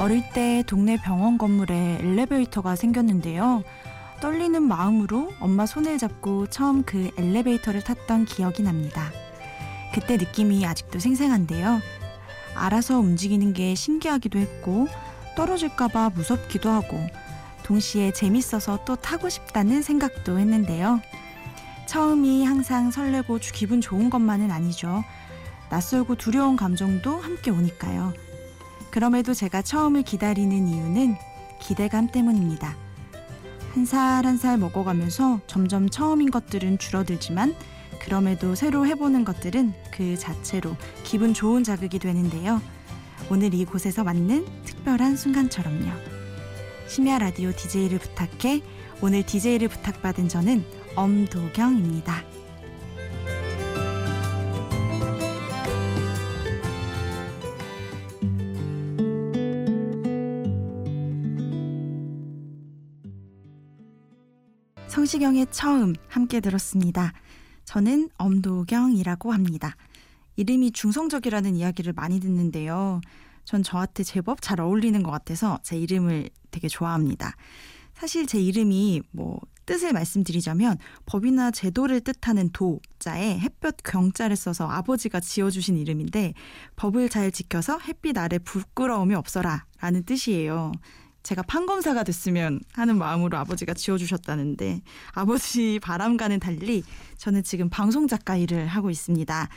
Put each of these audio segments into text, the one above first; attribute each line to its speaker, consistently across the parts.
Speaker 1: 어릴 때 동네 병원 건물에 엘리베이터가 생겼는데요. 떨리는 마음으로 엄마 손을 잡고 처음 그 엘리베이터를 탔던 기억이 납니다. 그때 느낌이 아직도 생생한데요. 알아서 움직이는 게 신기하기도 했고 떨어질까봐 무섭기도 하고 동시에 재밌어서 또 타고 싶다는 생각도 했는데요. 처음이 항상 설레고 기분 좋은 것만은 아니죠. 낯설고 두려운 감정도 함께 오니까요. 그럼에도 제가 처음을 기다리는 이유는 기대감 때문입니다. 한 살 한 살 먹어가면서 점점 처음인 것들은 줄어들지만 그럼에도 새로 해보는 것들은 그 자체로 기분 좋은 자극이 되는데요. 오늘 이곳에서 맞는 특별한 순간처럼요. 심야 라디오 DJ를 부탁해 오늘 DJ를 부탁받은 저는 엄도경입니다. 성시경의 처음 함께 들었습니다. 저는 엄도경이라고 합니다. 이름이 중성적이라는 이야기를 많이 듣는데요. 전 저한테 제법 잘 어울리는 것 같아서 제 이름을 되게 좋아합니다. 사실 제 이름이 뭐 뜻을 말씀드리자면 법이나 제도를 뜻하는 도 자에 햇볕 경자를 써서 아버지가 지어주신 이름인데 법을 잘 지켜서 햇빛 아래 부끄러움이 없어라 라는 뜻이에요. 제가 판검사가 됐으면 하는 마음으로 아버지가 지어주셨다는데 아버지 바람과는 달리 저는 지금 방송 작가 일을 하고 있습니다.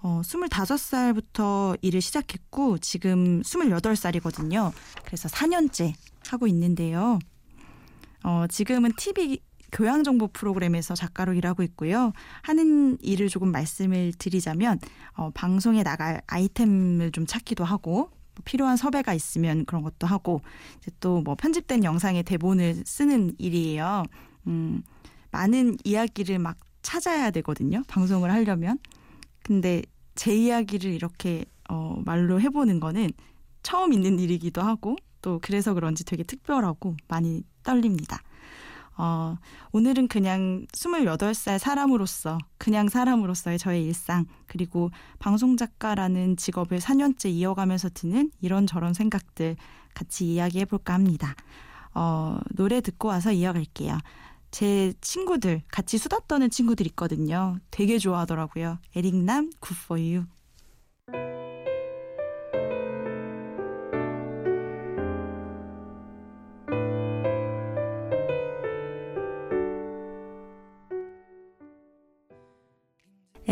Speaker 1: 어, 25살부터 일을 시작했고 지금 28살이거든요. 그래서 4년째 하고 있는데요. 어, 지금은 TV 교양 정보 프로그램에서 작가로 일하고 있고요. 하는 일을 조금 말씀을 드리자면 어, 방송에 나갈 아이템을 좀 찾기도 하고 뭐 필요한 섭외가 있으면 그런 것도 하고 이제 또 뭐 편집된 영상의 대본을 쓰는 일이에요. 음, 많은 이야기를 막 찾아야 되거든요. 방송을 하려면. 근데 제 이야기를 이렇게 어, 말로 해보는 거는 처음 있는 일이기도 하고 또 그래서 그런지 되게 특별하고 많이 떨립니다. 어, 오늘은 그냥 28살 사람으로서, 그냥 사람으로서의 저의 일상, 그리고 방송작가라는 직업을 4년째 이어가면서 드는 이런저런 생각들 같이 이야기해 볼까 합니다. 어, 노래 듣고 와서 이어갈게요. 제 친구들, 같이 수다 떠는 친구들 있거든요. 되게 좋아하더라고요. 에릭남, 굿포유.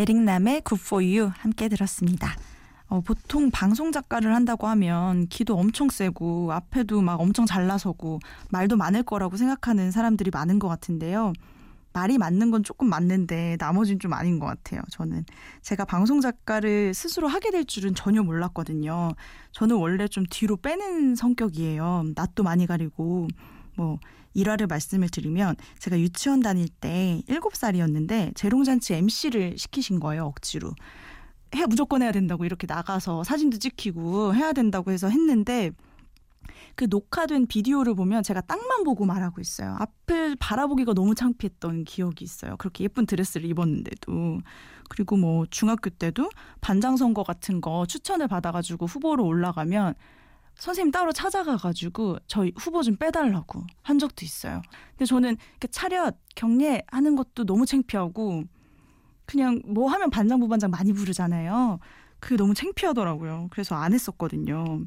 Speaker 1: 에릭남의 You 함께 들었습니다. 어, 보통 방송 작가를 한다고 하면 키도 엄청 세고 앞에도 막 엄청 잘 나서고 말도 많을 거라고 생각하는 사람들이 많은 것 같은데요. 말이 맞는 건 조금 맞는데 나머지는 좀 아닌 것 같아요. 저는 제가 방송 작가를 스스로 하게 될 줄은 전혀 몰랐거든요. 저는 원래 좀 뒤로 빼는 성격이에요. 낯도 많이 가리고 뭐 일화를 말씀을 드리면 제가 유치원 다닐 때 7살이었는데 재롱잔치 MC를 시키신 거예요, 억지로. 해 무조건 해야 된다고 이렇게 나가서 사진도 찍히고 해야 된다고 해서 했는데 그 녹화된 비디오를 보면 제가 땅만 보고 말하고 있어요. 앞을 바라보기가 너무 창피했던 기억이 있어요. 그렇게 예쁜 드레스를 입었는데도. 그리고 뭐 중학교 때도 반장 선거 같은 거 추천을 받아가지고 후보로 올라가면 선생님 따로 찾아가가지고 저희 후보 좀 빼달라고 한 적도 있어요. 근데 저는 차렷 경례 하는 것도 너무 창피하고 그냥 뭐 하면 반장 부반장 많이 부르잖아요. 그게 너무 창피하더라고요. 그래서 안 했었거든요.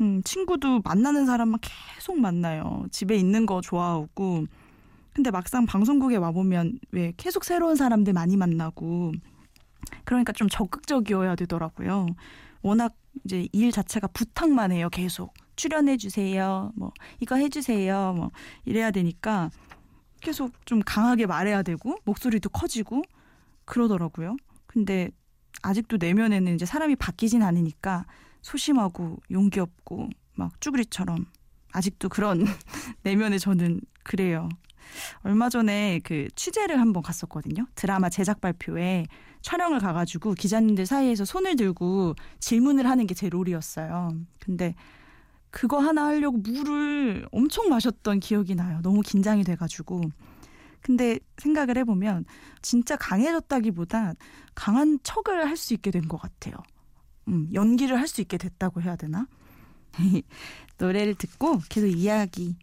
Speaker 1: 음, 친구도 만나는 사람만 계속 만나요. 집에 있는 거 좋아하고. 근데 막상 방송국에 와보면 왜 계속 새로운 사람들 많이 만나고 그러니까 좀 적극적이어야 되더라고요. 워낙 이제 일 자체가 부탁만 해요. 계속 출연해 주세요. 뭐 이거 해 주세요. 뭐 이래야 되니까 계속 좀 강하게 말해야 되고 목소리도 커지고 그러더라고요. 근데 아직도 내면에는 이제 사람이 바뀌진 않으니까 소심하고 용기 없고 막 쭈그리처럼 아직도 그런 내면에 저는 그래요. 얼마 전에 그 취재를 한번 갔었거든요. 드라마 제작 발표에 촬영을 가가지고 기자님들 사이에서 손을 들고 질문을 하는 게 제 롤이었어요. 근데 그거 하나 하려고 물을 엄청 마셨던 기억이 나요. 너무 긴장이 돼가지고. 근데 생각을 해보면 진짜 강해졌다기보다 강한 척을 할 수 있게 된 것 같아요. 음, 연기를 할 수 있게 됐다고 해야 되나? 노래를 듣고 계속 이야기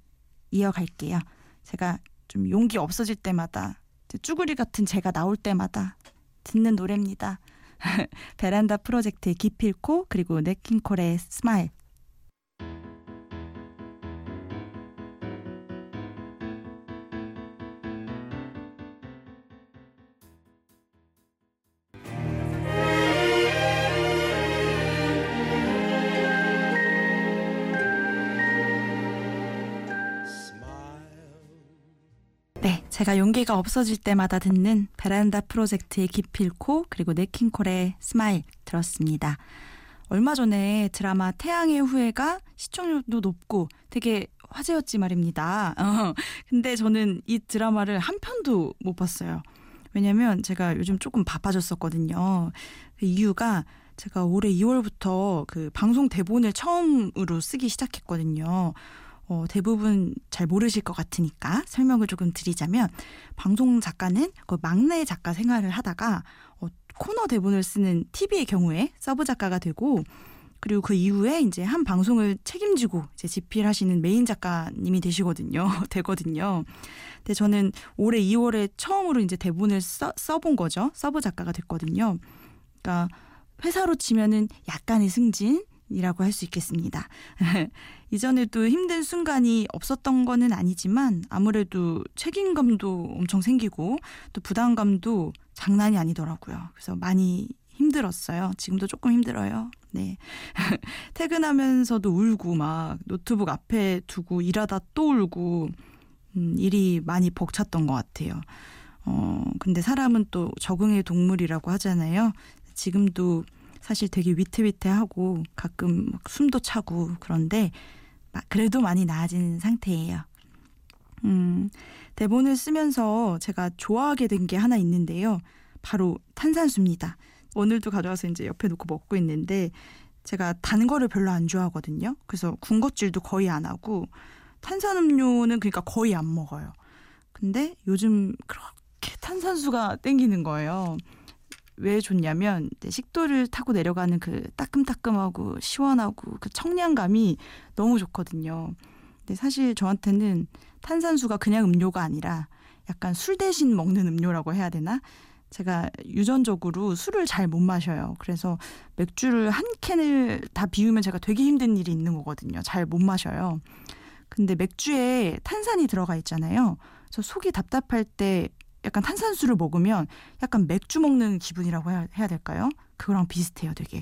Speaker 1: 이어갈게요. 제가 좀 용기 없어질 때마다 쭈구리 같은 제가 나올 때마다 듣는 노래입니다. 베란다 프로젝트의 기필코 그리고 냇 킹 콜의 Smile 제가 용기가 없어질 때마다 듣는 베란다 프로젝트의 기필코 그리고 냇 킹 콜의 Smile 들었습니다. 얼마 전에 드라마 태양의 후예가 시청률도 높고 되게 화제였지 말입니다. 어, 근데 저는 이 드라마를 한 편도 못 봤어요. 왜냐면 제가 요즘 조금 바빠졌었거든요. 그 이유가 제가 올해 2월부터 그 방송 대본을 처음으로 쓰기 시작했거든요. 어, 대부분 잘 모르실 것 같으니까 설명을 조금 드리자면 방송 작가는 그 막내 작가 생활을 하다가 어, 코너 대본을 쓰는 TV의 경우에 서브 작가가 되고 그리고 그 이후에 이제 한 방송을 책임지고 이제 집필하시는 메인 작가님이 되시거든요. 되거든요. 근데 저는 올해 2월에 처음으로 이제 대본을 써, 써본 거죠. 서브 작가가 됐거든요. 그러니까 회사로 치면은 약간의 승진, 이라고 할 수 있겠습니다. 이전에도 힘든 순간이 없었던 거는 아니지만 아무래도 책임감도 엄청 생기고 또 부담감도 장난이 아니더라고요. 그래서 많이 힘들었어요. 지금도 조금 힘들어요. 네. 퇴근하면서도 울고 막 노트북 앞에 두고 일하다 또 울고 음, 일이 많이 벅찼던 것 같아요. 어, 근데 사람은 또 적응의 동물이라고 하잖아요. 지금도 사실 되게 위태위태하고 가끔 숨도 차고 그런데 그래도 많이 나아진 상태예요. 음, 대본을 쓰면서 제가 좋아하게 된 게 하나 있는데요. 바로 탄산수입니다. 오늘도 가져와서 이제 옆에 놓고 먹고 있는데 제가 단 거를 별로 안 좋아하거든요. 그래서 군것질도 거의 안 하고 탄산음료는 그러니까 거의 안 먹어요. 근데 요즘 그렇게 탄산수가 땡기는 거예요. 왜 좋냐면 식도를 타고 내려가는 그 따끔따끔하고 시원하고 그 청량감이 너무 좋거든요. 근데 사실 저한테는 탄산수가 그냥 음료가 아니라 약간 술 대신 먹는 음료라고 해야 되나? 제가 유전적으로 술을 잘 못 마셔요. 그래서 맥주를 한 캔을 다 비우면 제가 되게 힘든 일이 있는 거거든요. 잘 못 마셔요. 근데 맥주에 탄산이 들어가 있잖아요. 저 속이 답답할 때 약간 탄산수를 먹으면 약간 맥주 먹는 기분이라고 해야, 해야 될까요? 그거랑 비슷해요, 되게.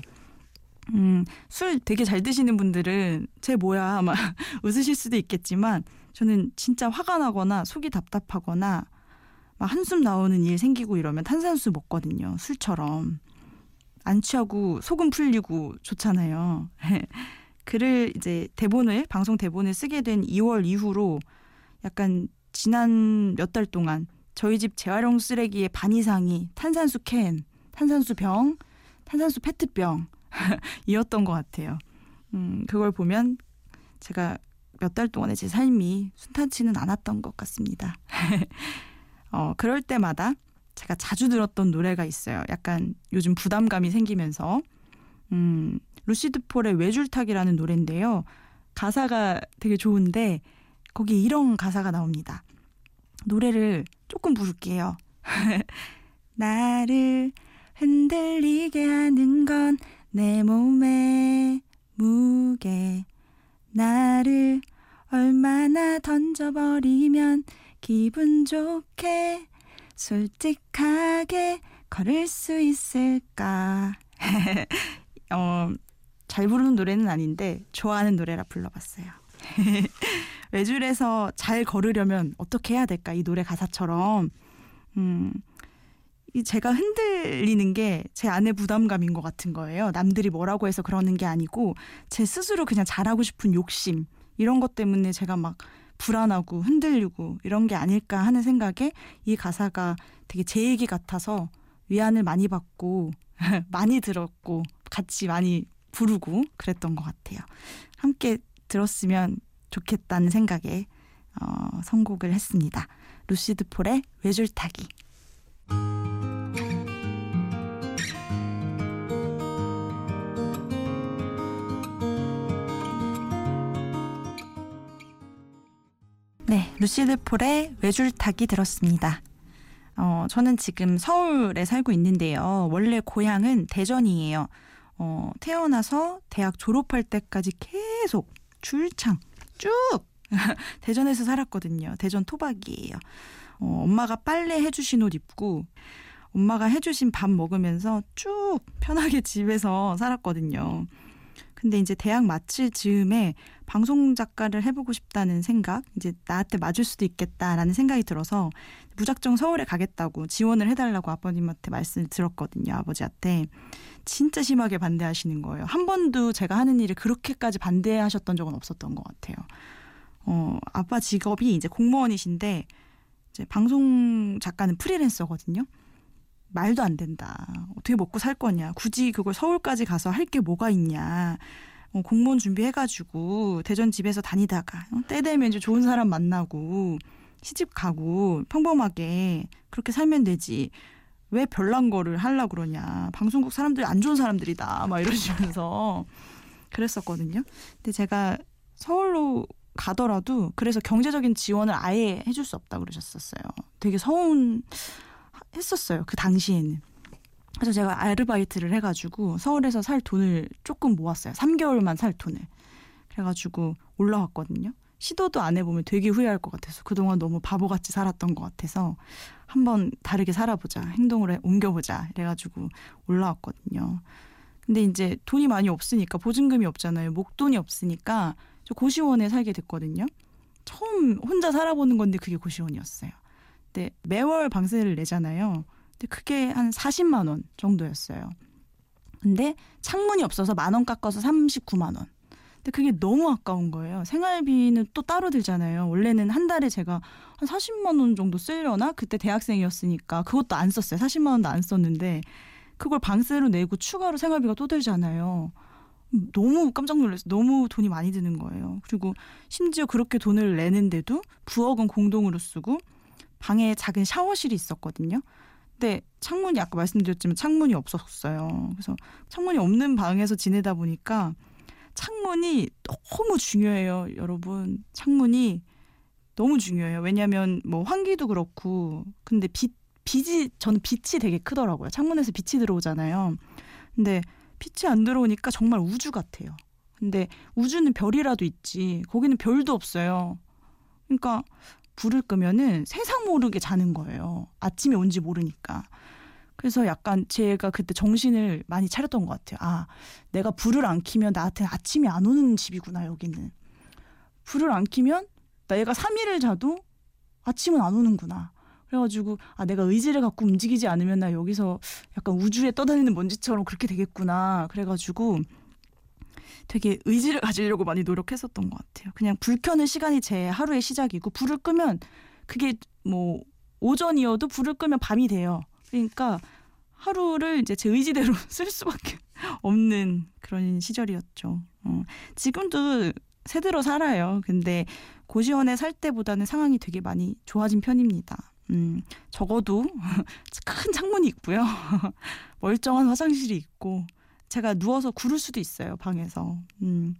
Speaker 1: 음, 술 되게 잘 드시는 분들은 쟤 뭐야 아마 웃으실 수도 있겠지만 저는 진짜 화가 나거나 속이 답답하거나 막 한숨 나오는 일 생기고 이러면 탄산수 먹거든요. 술처럼. 안 취하고 속은 풀리고 좋잖아요. 글을 이제 대본을 방송 대본을 쓰게 된 2월 이후로 약간 지난 몇 달 동안 저희 집 재활용 쓰레기의 반 이상이 탄산수 캔, 탄산수 병, 탄산수 페트병 이었던 것 같아요. 음, 그걸 보면 제가 몇 달 동안의 제 삶이 순탄치는 않았던 것 같습니다. 어, 그럴 때마다 제가 자주 들었던 노래가 있어요. 약간 요즘 부담감이 생기면서 음, 루시드 폴의 외줄타기라는 노래인데요. 가사가 되게 좋은데 거기 이런 가사가 나옵니다. 노래를 조금 부를게요. 나를 흔들리게 하는 건 내 몸의 무게. 나를 얼마나 던져버리면 기분 좋게 솔직하게 걸을 수 있을까. 어, 잘 부르는 노래는 아닌데 좋아하는 노래라 불러봤어요. 외줄에서 잘 걸으려면 어떻게 해야 될까? 이 노래 가사처럼. 음, 이 제가 흔들리는 게 제 안의 부담감인 것 같은 거예요. 남들이 뭐라고 해서 그러는 게 아니고 제 스스로 그냥 잘하고 싶은 욕심 이런 것 때문에 제가 막 불안하고 흔들리고 이런 게 아닐까 하는 생각에 이 가사가 되게 제 얘기 같아서 위안을 많이 받고 많이 들었고 같이 많이 부르고 그랬던 것 같아요. 함께 들었으면 좋겠다는 생각에 어, 선곡을 했습니다. 루시드 폴의 외줄타기. 네, 루시드 폴의 외줄타기 들었습니다. 어, 저는 지금 서울에 살고 있는데요. 원래 고향은 대전이에요. 어, 태어나서 대학 졸업할 때까지 계속 출장 쭉 대전에서 살았거든요. 대전 토박이에요. 어, 엄마가 빨래 해주신 옷 입고 엄마가 해주신 밥 먹으면서 쭉 편하게 집에서 살았거든요. 근데 이제 대학 마칠 즈음에 방송 작가를 해보고 싶다는 생각, 이제 나한테 맞을 수도 있겠다라는 생각이 들어서 무작정 서울에 가겠다고 지원을 해달라고 아버님한테 말씀을 들었거든요. 아버지한테. 진짜 심하게 반대하시는 거예요. 한 번도 제가 하는 일을 그렇게까지 반대하셨던 적은 없었던 것 같아요. 어, 아빠 직업이 이제 공무원이신데, 이제 방송 작가는 프리랜서거든요. 말도 안 된다. 어떻게 먹고 살 거냐. 굳이 그걸 서울까지 가서 할 게 뭐가 있냐. 어, 공무원 준비해가지고 대전 집에서 다니다가 어, 때 되면 이제 좋은 사람 만나고 시집 가고 평범하게 그렇게 살면 되지. 왜 별난 거를 하려 그러냐. 방송국 사람들이 안 좋은 사람들이다. 막 이러시면서 그랬었거든요. 근데 제가 서울로 가더라도 그래서 경제적인 지원을 아예 해줄 수 없다 그러셨었어요. 되게 서운 했었어요. 그 당시에는. 그래서 제가 아르바이트를 해가지고 서울에서 살 돈을 조금 모았어요. 3개월만 살 돈을. 그래가지고 올라왔거든요. 시도도 안 해보면 되게 후회할 것 같아서 그동안 너무 바보같이 살았던 것 같아서 한번 다르게 살아보자. 행동을 해, 옮겨보자. 이래가지고 올라왔거든요. 근데 이제 돈이 많이 없으니까 보증금이 없잖아요. 목돈이 없으니까 저 고시원에 살게 됐거든요. 처음 혼자 살아보는 건데 그게 고시원이었어요. 때 매월 방세를 내잖아요. 근데 그게 한 40만 원 정도였어요. 근데 창문이 없어서 만 원 깎아서 39만 원. 근데 그게 너무 아까운 거예요. 생활비는 또 따로 들잖아요. 원래는 한 달에 제가 한 40만 원 정도 쓰려나? 그때 대학생이었으니까 그것도 안 썼어요. 40만 원도 안 썼는데 그걸 방세로 내고 추가로 생활비가 또 들잖아요. 너무 깜짝 놀랐어요. 너무 돈이 많이 드는 거예요. 그리고 심지어 그렇게 돈을 내는데도 부엌은 공동으로 쓰고 방에 작은 샤워실이 있었거든요. 근데 창문이 아까 말씀드렸지만 창문이 없었어요. 그래서 창문이 없는 방에서 지내다 보니까 창문이 너무 중요해요, 여러분. 창문이 너무 중요해요. 왜냐하면 뭐 환기도 그렇고 근데 빛 빛이 저는 빛이 되게 크더라고요. 창문에서 빛이 들어오잖아요. 근데 빛이 안 들어오니까 정말 우주 같아요. 근데 우주는 별이라도 있지 거기는 별도 없어요. 그러니까 불을 끄면은 세상 모르게 자는 거예요. 아침에 온지 모르니까. 그래서 약간 제가 그때 정신을 많이 차렸던 것 같아요. 아, 내가 불을 안 켜면 나한테 아침이 안 오는 집이구나, 여기는. 불을 안 켜면 내가 3일을 자도 아침은 안 오는구나. 그래가지고, 아, 내가 의지를 갖고 움직이지 않으면 나 여기서 약간 우주에 떠다니는 먼지처럼 그렇게 되겠구나. 그래가지고, 되게 의지를 가지려고 많이 노력했었던 것 같아요. 그냥 불 켜는 시간이 제 하루의 시작이고 불을 끄면 그게 뭐 오전이어도 불을 끄면 밤이 돼요. 그러니까 하루를 이제 제 의지대로 쓸 수밖에 없는 그런 시절이었죠. 어. 지금도 새 들어 살아요. 근데 고시원에 살 때보다는 상황이 되게 많이 좋아진 편입니다. 음, 적어도 큰 창문이 있고요. 멀쩡한 화장실이 있고 제가 누워서 구를 수도 있어요 방에서. 음,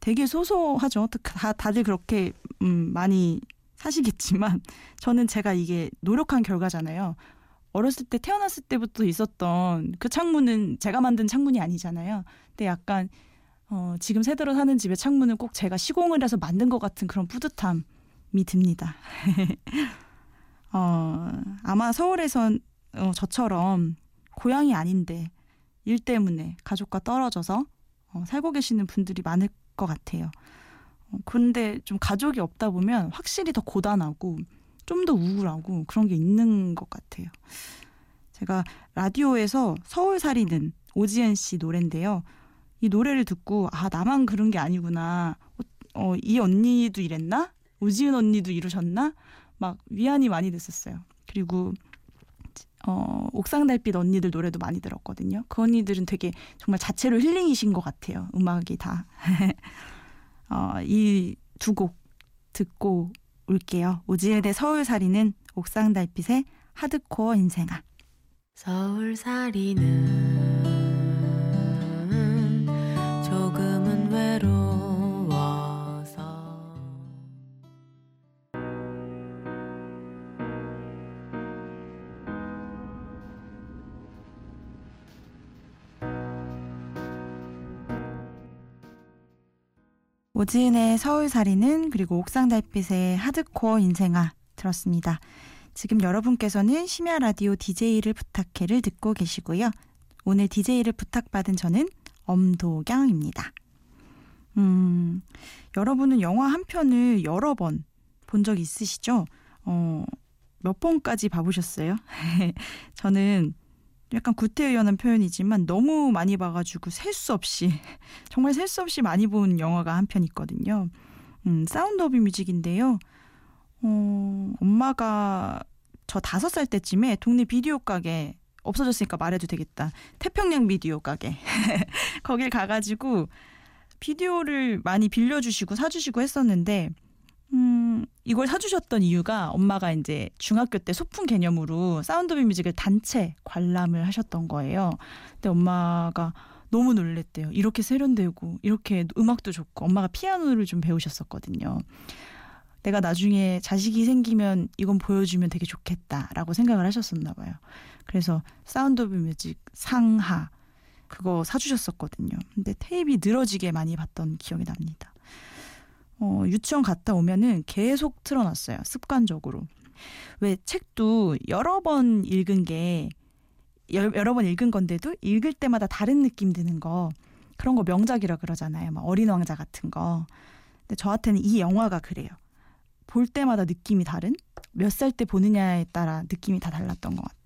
Speaker 1: 되게 소소하죠. 다 다들 그렇게 음, 많이 사시겠지만 저는 제가 이게 노력한 결과잖아요. 어렸을 때 태어났을 때부터 있었던 그 창문은 제가 만든 창문이 아니잖아요. 근데 약간 어, 지금 새들어 사는 집의 창문은 꼭 제가 시공을 해서 만든 것 같은 그런 뿌듯함이 듭니다. 어, 아마 서울에선 어, 저처럼 고향이 아닌데 일 때문에 가족과 떨어져서 어, 살고 계시는 분들이 많을 것 같아요. 어, 그런데 좀 가족이 없다 보면 확실히 더 고단하고 좀 더 우울하고 그런 게 있는 것 같아요. 제가 라디오에서 서울 살이는 오지은 씨 노래인데요. 이 노래를 듣고 아 나만 그런 게 아니구나. 어, 이 언니도 이랬나? 오지은 언니도 이러셨나? 막 위안이 많이 됐었어요. 그리고 어, 옥상 달빛 언니들 노래도 많이 들었거든요. 그 언니들은 되게 정말 자체로 힐링이신 것 같아요. 음악이 다. 어, 이 두 곡 듣고 올게요. 오지은의 서울살이는 옥상 달빛의 하드코어 인생아.
Speaker 2: 서울살이는
Speaker 1: 오지은의 서울살이는 그리고 옥상달빛의 하드코어 인생아 들었습니다. 지금 여러분께서는 심야 라디오 DJ를 부탁해를 듣고 계시고요. 오늘 DJ를 부탁받은 저는 엄도경입니다. 음, 여러분은 영화 한 편을 여러 번 본 적 있으시죠? 어, 몇 번까지 봐보셨어요? 저는 약간 구태의연한 표현이지만 너무 많이 봐가지고 셀 수 없이 정말 셀 수 없이 많이 본 영화가 한 편 있거든요. 음, Sound of Music인데요. 어, 엄마가 저 다섯 살 때쯤에 동네 비디오 가게 없어졌으니까 말해도 되겠다. 태평양 비디오 가게 거길 가가지고 비디오를 많이 빌려주시고 사주시고 했었는데 음, 이걸 사주셨던 이유가 엄마가 이제 중학교 때 소풍 개념으로 Sound of Music을 단체 관람을 하셨던 거예요. 근데 엄마가 너무 놀랬대요. 이렇게 세련되고 이렇게 음악도 좋고 엄마가 피아노를 좀 배우셨었거든요. 내가 나중에 자식이 생기면 이건 보여주면 되게 좋겠다라고 생각을 하셨었나 봐요. 그래서 Sound of Music 상하 그거 사주셨었거든요. 근데 테이프 늘어지게 많이 봤던 기억이 납니다. 어, 유치원 갔다 오면은 계속 틀어놨어요. 습관적으로. 왜 책도 여러 번 읽은 게 여러 번 읽은 건데도 읽을 때마다 다른 느낌 드는 거 그런 거 명작이라 그러잖아요. 막 어린 왕자 같은 거. 근데 저한테는 이 영화가 그래요. 볼 때마다 느낌이 다른 몇 살 때 보느냐에 따라 느낌이 다 달랐던 것 같아요.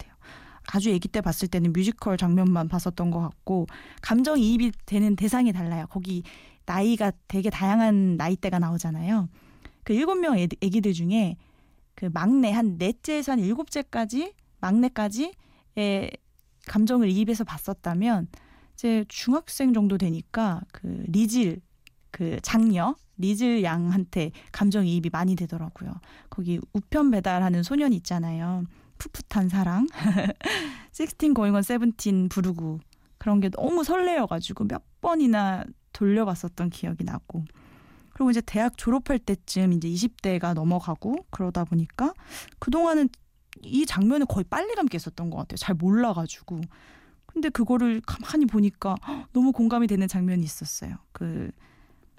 Speaker 1: 아주 아기 때 봤을 때는 뮤지컬 장면만 봤었던 것 같고 감정 이입이 되는 대상이 달라요. 거기 나이가 되게 다양한 나이대가 나오잖아요. 그 일곱 명 애기들 중에 그 막내 한 넷째에서 한 일곱째까지 막내까지의 감정을 이입해서 봤었다면 이제 중학생 정도 되니까 그 리질 그 장녀 리즐 양한테 감정 이입이 많이 되더라고요. 거기 우편 배달하는 소년 있잖아요. 풋풋한 사랑. 16 going on 17 부르고 그런 게 너무 설레어가지고 몇 번이나 돌려봤었던 기억이 나고 그리고 이제 대학 졸업할 때쯤 이제 20대가 넘어가고 그러다 보니까 그동안은 이 장면을 거의 빨리 감기 했었던 것 같아요. 잘 몰라가지고. 근데 그거를 가만히 보니까 너무 공감이 되는 장면이 있었어요. 그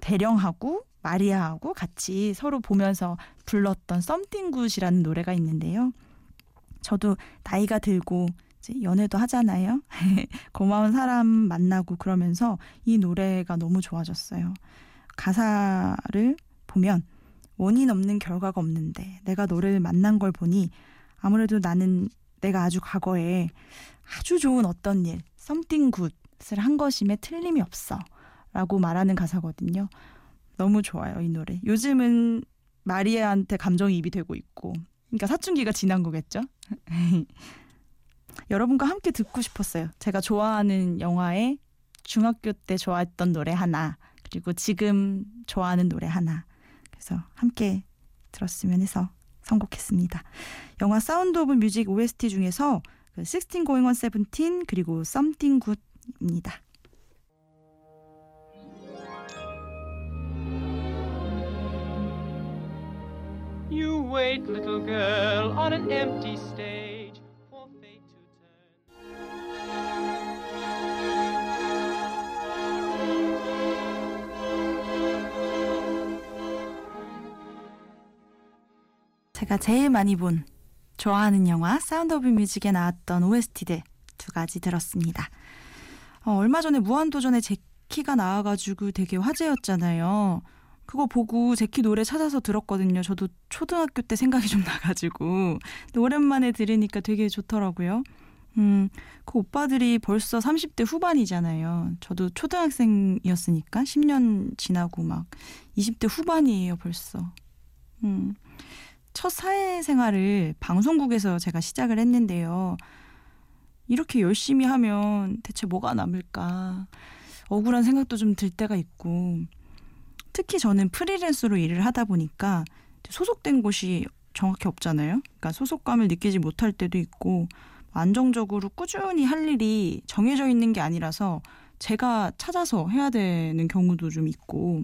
Speaker 1: 대령하고 마리아하고 같이 서로 보면서 불렀던 썸띵 굿이라는 노래가 있는데요. 저도 나이가 들고 연애도 하잖아요. 고마운 사람 만나고 그러면서 이 노래가 너무 좋아졌어요. 가사를 보면 원인 없는 결과가 없는데 내가 너를 만난 걸 보니 아무래도 나는 내가 아주 과거에 아주 좋은 어떤 일, something good을 한 것임에 틀림이 없어. 라고 말하는 가사거든요. 너무 좋아요, 이 노래. 요즘은 마리아한테 감정이입이 되고 있고. 그러니까 사춘기가 지난 거겠죠? 여러분과 함께 듣고 싶었어요. 제가 좋아하는 영화에 중학교 때 좋아했던 노래 하나, 그리고 지금 좋아하는 노래 하나. 그래서 함께 들었으면 해서 선곡했습니다. 영화 Sound of Music OST 중에서 16 Going on 17 그리고 Something Good입니다. You wait, little girl, on an empty stage for fate to turn. 제가 제일 많이 본 좋아하는 영화 Sound of Music에 나왔던 OST들 두 가지 들었습니다. 어, 얼마 전에 무한도전에 젝키가 나와가지고 되게 화제였잖아요. 그거 보고 제키 노래 찾아서 들었거든요. 저도 초등학교 때 생각이 좀 나가지고. 오랜만에 들으니까 되게 좋더라고요. 음, 그 오빠들이 벌써 30대 후반이잖아요. 저도 초등학생이었으니까 10년 지나고 막 20대 후반이에요, 벌써. 음. 첫 사회생활을 방송국에서 제가 시작을 했는데요. 이렇게 열심히 하면 대체 뭐가 남을까. 억울한 생각도 좀 들 때가 있고. 특히 저는 프리랜서로 일을 하다 보니까 소속된 곳이 정확히 없잖아요. 그러니까 소속감을 느끼지 못할 때도 있고 안정적으로 꾸준히 할 일이 정해져 있는 게 아니라서 제가 찾아서 해야 되는 경우도 좀 있고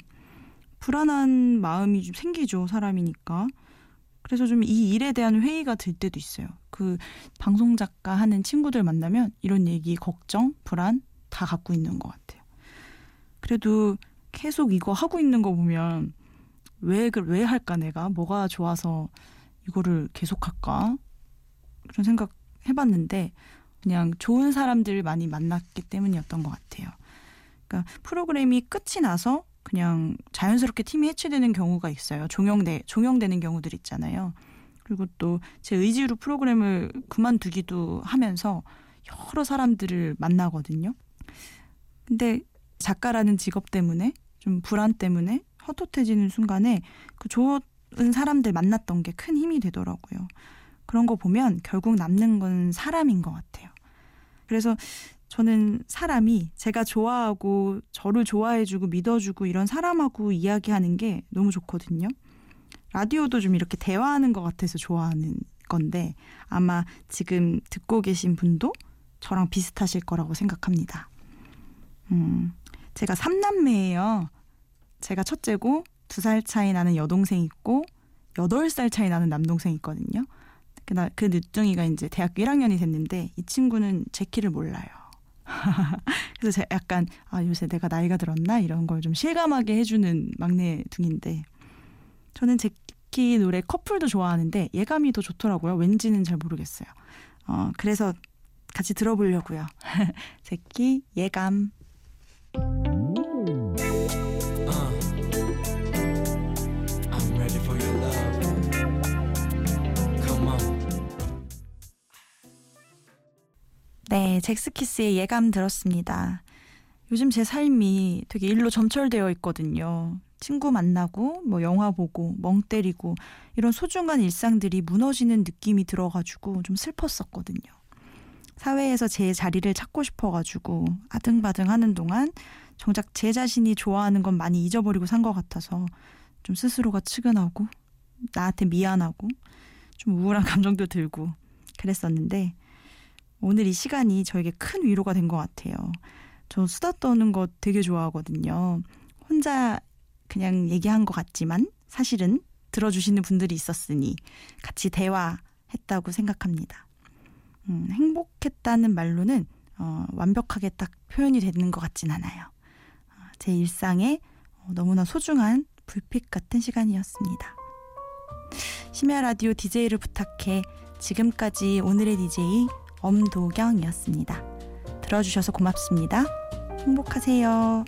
Speaker 1: 불안한 마음이 좀 생기죠 사람이니까. 그래서 좀 이 일에 대한 회의가 들 때도 있어요. 그 방송 작가 하는 친구들 만나면 이런 얘기 걱정 불안 다 갖고 있는 것 같아요. 그래도 계속 이거 하고 있는 거 보면 왜, 왜 할까 내가? 뭐가 좋아서 이거를 계속 할까? 그런 생각 해봤는데 그냥 좋은 사람들 많이 만났기 때문이었던 것 같아요. 그러니까 프로그램이 끝이 나서 그냥 자연스럽게 팀이 해체되는 경우가 있어요. 종영돼 종영되는 경우들 있잖아요. 그리고 또 제 의지로 프로그램을 그만두기도 하면서 여러 사람들을 만나거든요. 근데 작가라는 직업 때문에 좀 불안 때문에 헛헛해지는 순간에 그 좋은 사람들 만났던 게 큰 힘이 되더라고요. 그런 거 보면 결국 남는 건 사람인 것 같아요. 그래서 저는 사람이 제가 좋아하고 저를 좋아해주고 믿어주고 이런 사람하고 이야기하는 게 너무 좋거든요. 라디오도 좀 이렇게 대화하는 것 같아서 좋아하는 건데 아마 지금 듣고 계신 분도 저랑 비슷하실 거라고 생각합니다. 음, 제가 3남매예요. 제가 첫째고 두살 차이 나는 여동생 있고 여덟 살 차이 나는 남동생 있거든요. 그, 그 늦둥이가 이제 대학교 1학년이 됐는데 이 친구는 제 키를 몰라요. 그래서 제가 약간 아 요새 내가 나이가 들었나 이런 걸 좀 실감하게 해주는 막내 둥인데 저는 제키 노래 커플도 좋아하는데 예감이 더 좋더라고요. 왠지는 잘 모르겠어요. 어 그래서 같이 들어보려고요. 제키 예감. 네, 잭스키스의 예감 들었습니다. 요즘 제 삶이 되게 일로 점철되어 있거든요. 친구 만나고, 뭐 영화 보고, 멍 때리고, 이런 소중한 일상들이 무너지는 느낌이 들어가지고 좀 슬펐었거든요. 사회에서 제 자리를 찾고 싶어가지고 아등바등 하는 동안 정작 제 자신이 좋아하는 건 많이 잊어버리고 산 것 같아서 좀 스스로가 측은하고, 나한테 미안하고, 좀 우울한 감정도 들고 그랬었는데, 오늘 이 시간이 저에게 큰 위로가 된 것 같아요. 저 수다 떠는 거 되게 좋아하거든요. 혼자 그냥 얘기한 것 같지만 사실은 들어주시는 분들이 있었으니 같이 대화했다고 생각합니다. 음, 행복했다는 말로는 어, 완벽하게 딱 표현이 되는 것 같진 않아요. 어, 제 일상에 어, 너무나 소중한 불빛 같은 시간이었습니다. 심야 라디오 DJ를 부탁해 지금까지 오늘의 DJ 엄도경이었습니다. 들어주셔서 고맙습니다. 행복하세요.